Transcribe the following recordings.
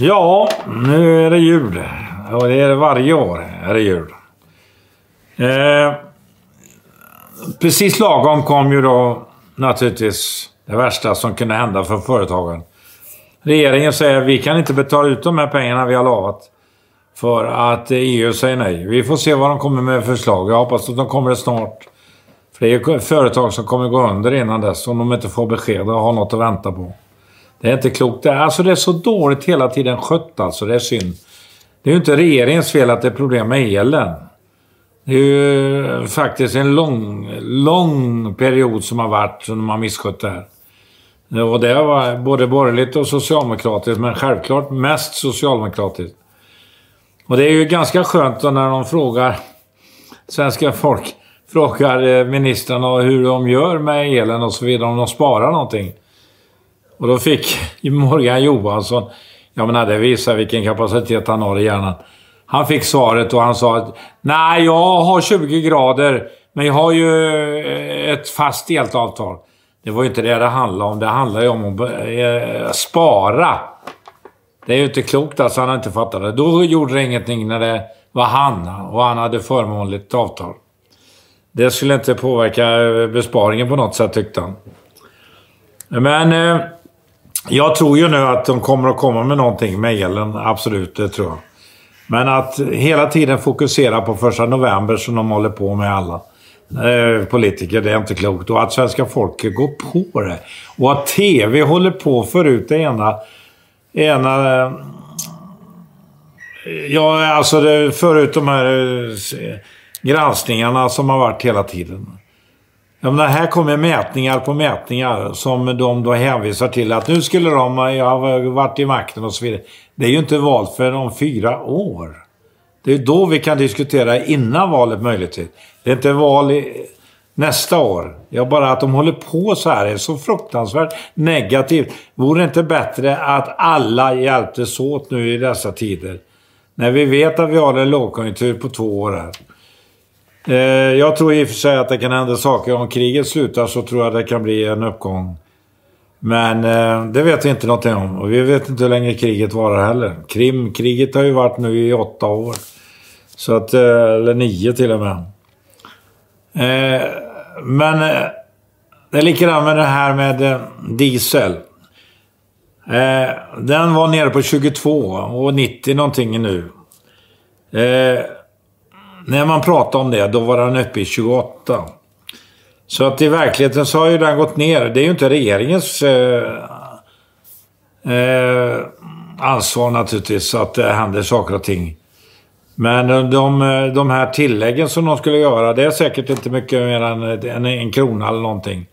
Ja, nu är det jul. Och det är det varje år. Är det jul. Eh, precis lagom kom ju då naturligtvis det värsta som kunde hända för företagen. Regeringen säger att vi kan inte betala ut de här pengarna vi har lovat. För att EU säger nej. Vi får se vad de kommer med förslag. Jag hoppas att de kommer snart. För det är företag som kommer gå under innan dess om de inte får besked och har något att vänta på. Det är inte klokt. Det är, alltså det är så dåligt hela tiden skött alltså. Det är synd. Det är ju inte regeringens fel att det är problem med elen. Det är ju eh, faktiskt en lång, lång period som har varit som de har misskött det här. Och det var både borgerligt och socialdemokratiskt, men självklart mest socialdemokratiskt. Och det är ju ganska skönt då när de frågar svenska folk frågar eh, ministrarna hur de gör med elen och så vidare, om de sparar någonting. Och då fick Morgan Johansson, jag menar det visar vilken kapacitet han har i hjärnan. Han fick svaret och han sa att nej, jag har 20 grader, men jag har ju eh, ett fast deltavtal. Det var ju inte det det handlade om. Det handlade ju om att eh, spara. Det är ju inte klokt alltså, han har inte fattat det. Då gjorde det ingenting när det var han och han hade förmånligt avtal. Det skulle inte påverka eh, besparingen på något sätt tyckte han. Men eh, jag tror ju nu att de kommer att komma med någonting med elen. Absolut, det tror jag. Men att hela tiden fokusera på första november som de håller på med alla eh, politiker, det är inte klokt. Och att svenska folket går på det. Och att TV håller på förut det ena... ena eh, ja, alltså det, förut de här eh, granskningarna som har varit hela tiden. Jag menar, här kommer mätningar på mätningar som de då hänvisar till att nu skulle de ha varit i makten och så vidare. Det är ju inte val för om fyra år. Det är då vi kan diskutera innan valet möjligtvis. Det är inte val i, nästa år. Ja, bara att de håller på så här är så fruktansvärt negativt. Vore det inte bättre att alla hjälptes åt nu i dessa tider? När vi vet att vi har en lågkonjunktur på två år här. Eh, jag tror i och för sig att det kan hända saker. Om kriget slutar så tror jag det kan bli en uppgång. Men eh, det vet vi inte någonting om. Och vi vet inte hur länge kriget varar heller. Krimkriget har ju varit nu i åtta år. Så att, eh, eller nio till och med. Eh, men eh, det är likadant med det här med diesel. Den var nere på 22 och 90 någonting nu. När man pratade om det, då var den uppe i 28. Så att i verkligheten så har ju den gått ner. Det är ju inte regeringens eh, eh, ansvar naturligtvis att det händer saker och ting. Men de, de här tilläggen som de skulle göra, det är säkert inte mycket mer än en, en krona eller någonting.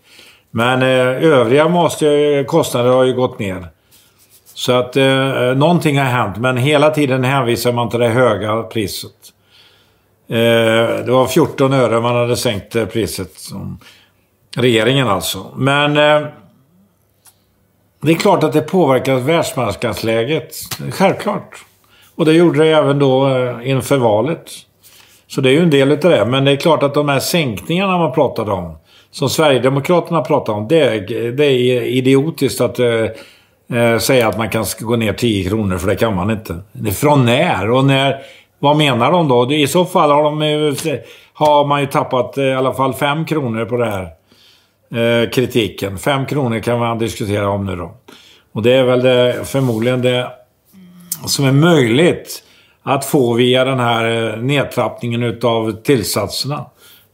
Men eh, övriga måste, kostnader har ju gått ner. Så att eh, någonting har hänt, men hela tiden hänvisar man till det höga priset. Eh, det var 14 öre man hade sänkt eh, priset. Som Regeringen alltså. Men eh, det är klart att det påverkar världsmarknadsläget. Självklart. Och det gjorde det även då inför valet. Så det är ju en del av det. Men det är klart att de här sänkningarna man pratade om. Som Sverigedemokraterna pratade om. Det är, det är idiotiskt att eh, säga att man kan gå ner 10 kronor. För det kan man inte. Från när? Och när vad menar de då? I så fall har, de, har man ju tappat eh, i alla fall fem kronor på det här. Eh, kritiken. Fem kronor kan man diskutera om nu då. Och det är väl det, förmodligen det som är möjligt att få via den här eh, nedtrappningen utav tillsatserna.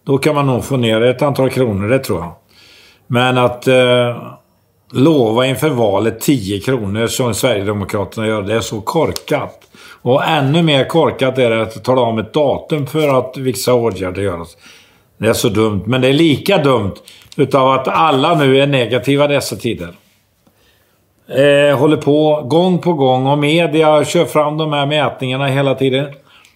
Då kan man nog få ner ett antal kronor, det tror jag. Men att eh, lova inför valet 10 kronor som Sverigedemokraterna gör, det är så korkat. Och ännu mer korkat är det att tala om ett datum för att vissa åtgärder görs. Det är så dumt. Men det är lika dumt utav att alla nu är negativa dessa tider. Eh, håller på gång på gång och media kör fram de här mätningarna hela tiden.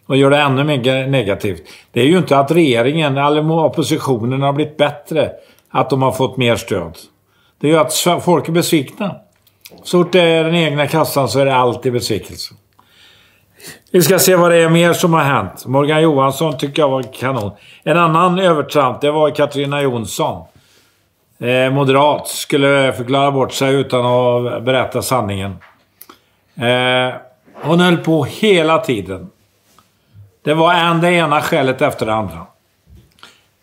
Och gör det ännu mer negativt. Det är ju inte att regeringen eller oppositionen har blivit bättre. Att de har fått mer stöd. Det gör att folk är besvikna. Så fort det är den egna kassan så är det alltid besvikelse. Vi ska se vad det är mer som har hänt. Morgan Johansson tycker jag var kanon. En annan övertramp, det var Katarina Jonsson. Eh, moderat. Skulle förklara bort sig utan att berätta sanningen. Eh, Hon höll på hela tiden. Det var en det ena skälet efter det andra.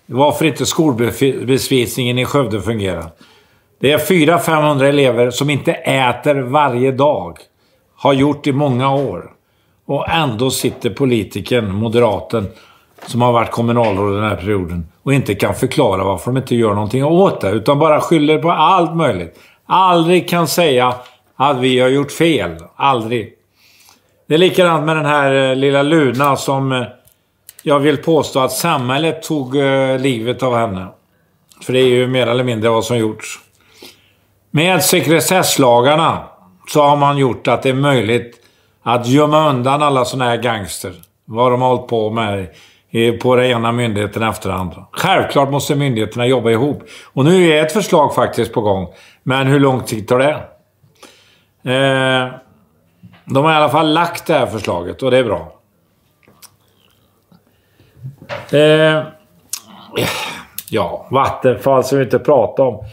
Varför inte skolbespisningen i Skövde fungerar. Det är 400-500 elever som inte äter varje dag. Har gjort i många år. Och ändå sitter politikern, moderaten, som har varit kommunalråd den här perioden och inte kan förklara varför de inte gör någonting åt det. Utan bara skyller på allt möjligt. Aldrig kan säga att vi har gjort fel. Aldrig. Det är likadant med den här eh, lilla Luna som eh, jag vill påstå att samhället tog eh, livet av henne. För det är ju mer eller mindre vad som gjorts. Med sekretesslagarna så har man gjort att det är möjligt att gömma undan alla sådana här gangster. Vad de har hållit på med på den ena myndigheten efter den andra. Självklart måste myndigheterna jobba ihop. Och nu är ett förslag faktiskt på gång. Men hur lång tid tar det? Eh, de har i alla fall lagt det här förslaget och det är bra. Eh, ja, Vattenfall ska vi inte prata om.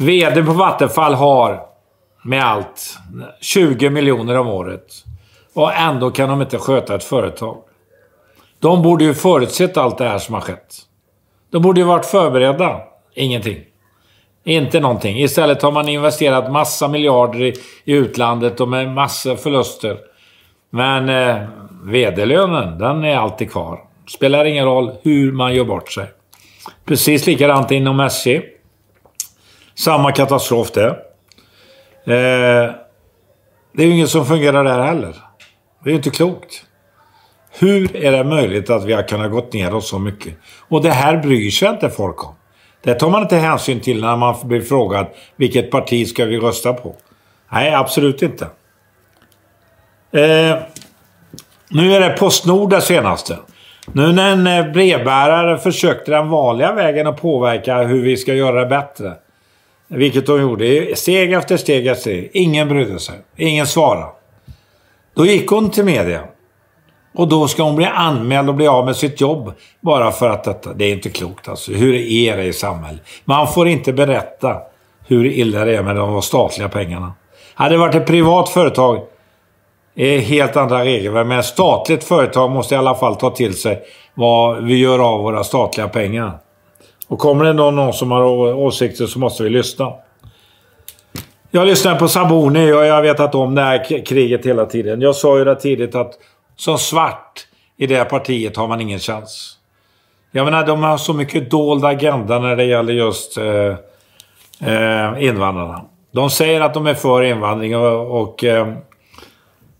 VD på Vattenfall har med allt 20 miljoner om året. Och ändå kan de inte sköta ett företag. De borde ju förutsett allt det här som har skett. De borde ju varit förberedda. Ingenting. Inte någonting. Istället har man investerat massa miljarder i, i utlandet och med massa förluster. Men eh, vd-lönen, den är alltid kvar. Spelar ingen roll hur man gör bort sig. Precis likadant inom SJ. Samma katastrof det. Eh, det är ju inget som fungerar där heller. Det är ju inte klokt. Hur är det möjligt att vi har kunnat gått ner oss så mycket? Och det här bryr sig inte folk om. Det tar man inte hänsyn till när man blir frågad vilket parti ska vi rösta på. Nej, absolut inte. Eh, nu är det Postnord det senaste. Nu när en brevbärare försökte den vanliga vägen att påverka hur vi ska göra det bättre. Vilket de gjorde. Steg efter steg efter steg. Ingen brydde sig. Ingen svarade. Då gick hon till media. Och då ska hon bli anmäld och bli av med sitt jobb. Bara för att detta... Det är inte klokt alltså. Hur är det i samhället? Man får inte berätta hur illa det är med de statliga pengarna. Hade det varit ett privat företag är helt andra regelverk. Men ett statligt företag måste i alla fall ta till sig vad vi gör av våra statliga pengar. Och kommer det någon som har åsikter så måste vi lyssna. Jag lyssnar på Saboni och jag har vetat om det här kriget hela tiden. Jag sa ju det tidigt att som svart i det här partiet har man ingen chans. Jag menar, de har så mycket dold agenda när det gäller just eh, eh, invandrarna. De säger att de är för invandring och, och eh,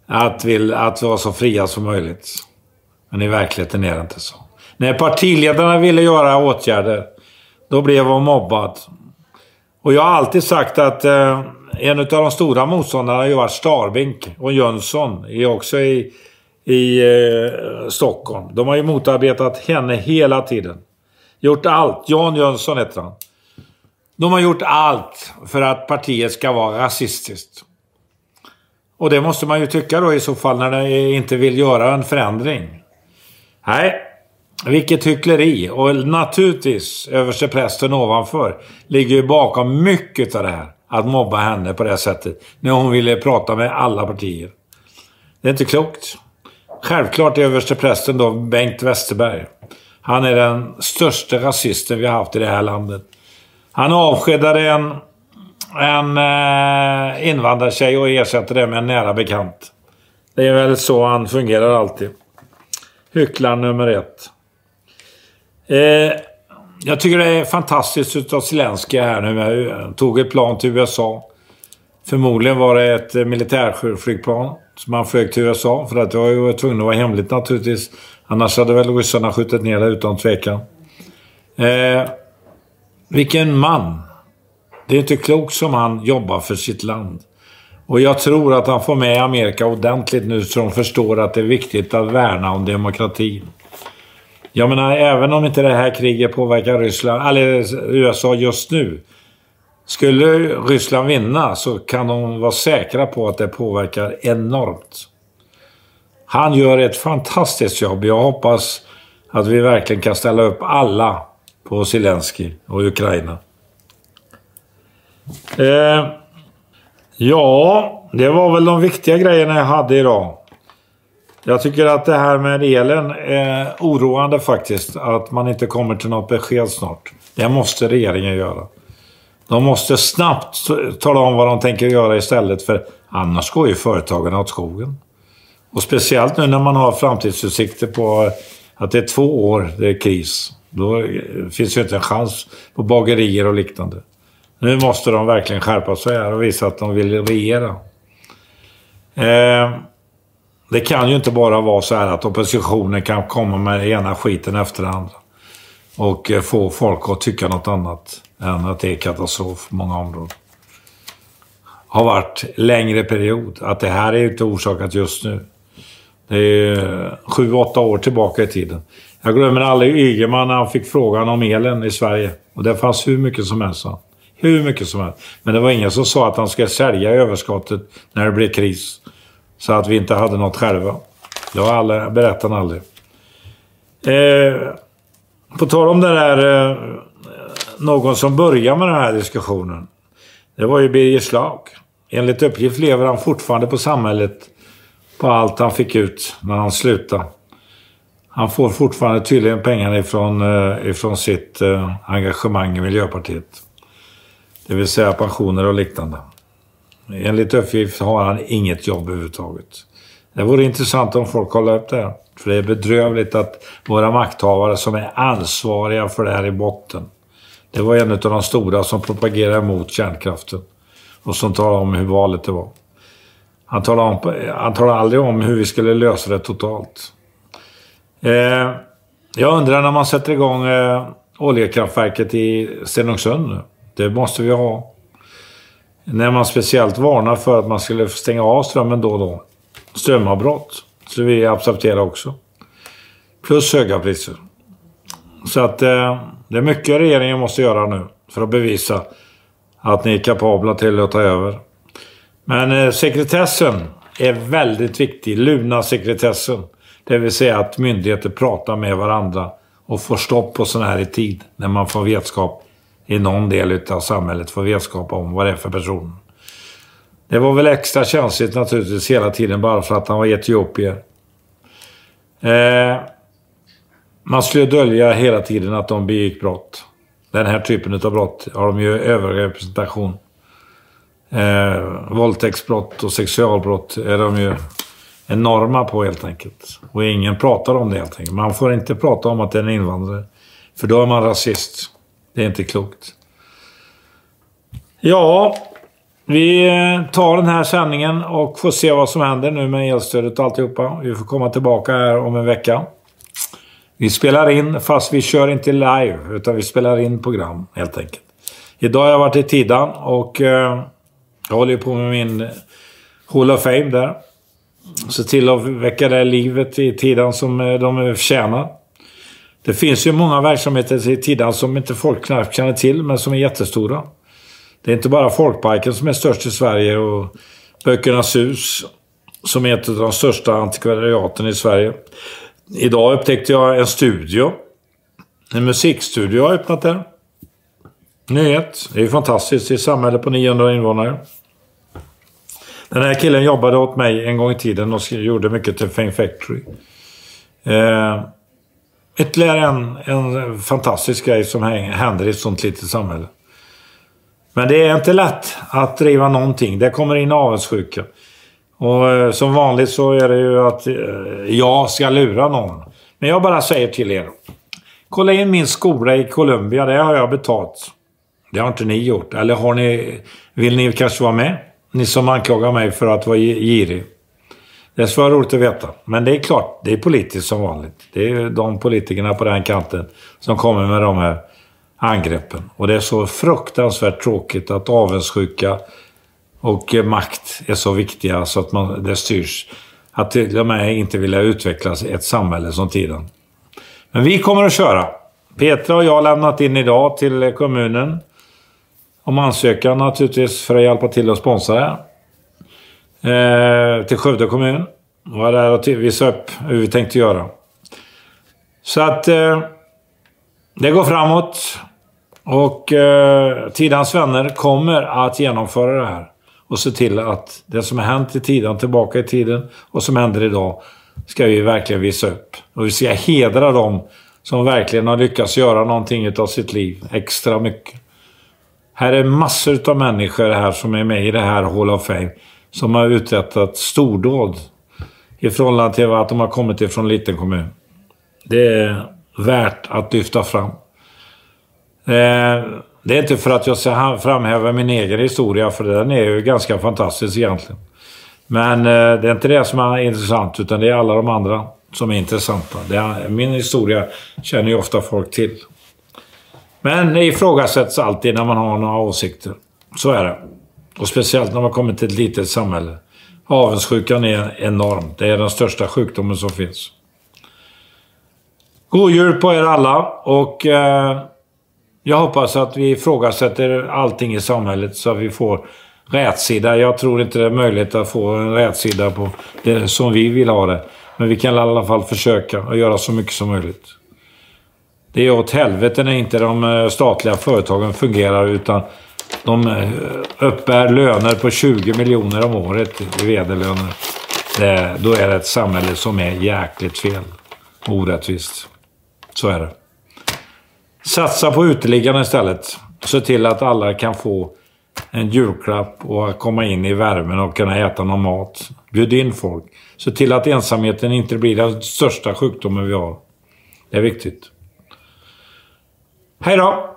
att, vill, att vara så fria som möjligt. Men i verkligheten är det inte så. När partiledarna ville göra åtgärder, då blev hon mobbad. Och jag har alltid sagt att eh, en av de stora motståndarna har ju varit Starbink och Jönsson, är också i, i eh, Stockholm. De har ju motarbetat henne hela tiden. Gjort allt. Jan Jönsson heter han. De har gjort allt för att partiet ska vara rasistiskt. Och det måste man ju tycka då i så fall när de inte vill göra en förändring. Nej, vilket hyckleri. Och naturligtvis, översteprästen ovanför ligger ju bakom mycket av det här. Att mobba henne på det sättet. När hon ville prata med alla partier. Det är inte klokt. Självklart är översteprästen då Bengt Westerberg. Han är den största rasisten vi har haft i det här landet. Han avskedade en en eh, invandrartjej och ersatte det med en nära bekant. Det är väl så han fungerar alltid. Hycklaren nummer ett. Eh, jag tycker det är fantastiskt utav Zelenskyj här nu. Han tog ett plan till USA. Förmodligen var det ett eh, militärflygplan som han flög till USA. För att det var ju tvungen att vara hemligt naturligtvis. Annars hade väl ryssarna skjutit ner det utan tvekan. Eh, vilken man! Det är inte klokt som han jobbar för sitt land. Och jag tror att han får med Amerika ordentligt nu så de förstår att det är viktigt att värna om demokratin. Jag menar, eh, även om inte det här kriget påverkar Ryssland, eller eh, USA just nu. Skulle Ryssland vinna så kan de vara säkra på att det påverkar enormt. Han gör ett fantastiskt jobb. Jag hoppas att vi verkligen kan ställa upp alla på Zelensky och Ukraina. Eh, Ja, det var väl de viktiga grejerna jag hade idag. Jag tycker att det här med elen är oroande faktiskt. Att man inte kommer till något besked snart. Det måste regeringen göra. De måste snabbt tala om vad de tänker göra istället för annars går ju företagen åt skogen. Och speciellt nu när man har framtidsutsikter på att det är två år det är kris. Då finns ju inte en chans på bagerier och liknande. Nu måste de verkligen skärpa sig här och visa att de vill regera. Eh, det kan ju inte bara vara så här att oppositionen kan komma med ena skiten efter den andra. Och eh, få folk att tycka något annat än att det är katastrof på många områden. Har varit längre period. Att det här är inte orsakat just nu. Det är eh, sju, åtta år tillbaka i tiden. Jag glömmer aldrig Ygeman när han fick frågan om elen i Sverige. Och det fanns hur mycket som helst. Hur mycket som helst. Men det var ingen som sa att han skulle sälja överskottet när det blev kris. Så att vi inte hade något själva. Det har alla, berättat aldrig. Eh, på tal om det där... Eh, någon som började med den här diskussionen. Det var ju Birger Schlaug. Enligt uppgift lever han fortfarande på samhället på allt han fick ut när han slutade. Han får fortfarande tydligen pengarna ifrån, eh, ifrån sitt eh, engagemang i Miljöpartiet. Det vill säga pensioner och liknande. Enligt uppgift har han inget jobb överhuvudtaget. Det vore intressant om folk kollade upp det här. För det är bedrövligt att våra makthavare som är ansvariga för det här i botten. Det var en av de stora som propagerade mot kärnkraften. Och som talade om hur valet det var. Han talade, om, han talade aldrig om hur vi skulle lösa det totalt. Eh, jag undrar när man sätter igång eh, oljekraftverket i Stenungsund nu. Det måste vi ha. När man speciellt varnar för att man skulle stänga av strömmen då och då. Strömavbrott. Så vi accepterar också. Plus höga priser. Så att eh, det är mycket regeringen måste göra nu för att bevisa att ni är kapabla till att ta över. Men eh, sekretessen är väldigt viktig. Luna-sekretessen. Det vill säga att myndigheter pratar med varandra och får stopp på sådana här i tid. När man får vetskap i någon del av samhället, får vetskap om vad det är för person. Det var väl extra känsligt naturligtvis hela tiden bara för att han var etiopier. Eh, man skulle dölja hela tiden att de begick brott. Den här typen av brott har de ju överrepresentation. Eh, våldtäktsbrott och sexualbrott är de ju enorma på helt enkelt. Och ingen pratar om det helt enkelt. Man får inte prata om att det är en invandrare. För då är man rasist. Det är inte klokt. Ja, vi eh, tar den här sändningen och får se vad som händer nu med elstödet och alltihopa. Vi får komma tillbaka här om en vecka. Vi spelar in, fast vi kör inte live, utan vi spelar in program helt enkelt. Idag har jag varit i Tidan och eh, jag håller på med min Hall of Fame där. Se till att väcka det livet i Tidan som eh, de förtjänar. Det finns ju många verksamheter i Tidan som inte folk knappt känner till, men som är jättestora. Det är inte bara Folkparken som är störst i Sverige och Böckernas hus som är ett av de största antikvariaten i Sverige. Idag upptäckte jag en studio. En musikstudio har öppnat där. Nyhet. Det är ju fantastiskt. Det är ett samhälle på 900 invånare. Den här killen jobbade åt mig en gång i tiden och gjorde mycket till Fame Factory. Eh, ytterligare en, en fantastisk grej som händer i ett sånt litet samhälle. Men det är inte lätt att driva någonting. Det kommer in avundsjuka. Och eh, som vanligt så är det ju att eh, jag ska lura någon. Men jag bara säger till er. Kolla in min skola i Colombia. Det har jag betalt. Det har inte ni gjort. Eller har ni... Vill ni kanske vara med? Ni som anklagar mig för att vara girig. Det skulle vara roligt att veta. Men det är klart, det är politiskt som vanligt. Det är de politikerna på den kanten som kommer med de här angreppen. Och det är så fruktansvärt tråkigt att avundsjuka och makt är så viktiga så att man, det styrs. Att till och med inte vilja utveckla ett samhälle som tiden. Men vi kommer att köra. Petra och jag har lämnat in idag till kommunen. Om ansökan naturligtvis för att hjälpa till att sponsra det. Eh, till Skövde kommun. Var där och visade upp hur vi tänkte göra. Så att eh, det går framåt. Och eh, Tidans vänner kommer att genomföra det här. och se till att det som har hänt i tiden, tillbaka i tiden och som händer idag, ska vi verkligen visa upp. Och vi ska hedra dem som verkligen har lyckats göra någonting av sitt liv extra mycket. Här är massor av människor här som är med i det här Hall of Fame som har uträttat stordåd i förhållande till att de har kommit ifrån en liten kommun. Det är värt att lyfta fram. Eh, det är inte för att jag ska framhäva min egen historia, för den är ju ganska fantastisk egentligen. Men eh, det är inte det som är intressant, utan det är alla de andra som är intressanta. Är, min historia känner ju ofta folk till. Men det ifrågasätts alltid när man har några åsikter. Så är det. Och speciellt när man kommer till ett litet samhälle. Avundsjukan är enorm. Det är den största sjukdomen som finns. God jul på er alla och eh, jag hoppas att vi ifrågasätter allting i samhället så att vi får rätsida. Jag tror inte det är möjligt att få en rätsida på det som vi vill ha det. Men vi kan i alla fall försöka och göra så mycket som möjligt. Det är åt helvete när inte de eh, statliga företagen fungerar utan de eh, uppbär löner på 20 miljoner om året i vederlöner. Det, då är det ett samhälle som är jäkligt fel. Orättvist. Så är det. Satsa på uteliggarna istället. Se till att alla kan få en julklapp och komma in i värmen och kunna äta någon mat. Bjud in folk. Se till att ensamheten inte blir den största sjukdomen vi har. Det är viktigt. Hej då!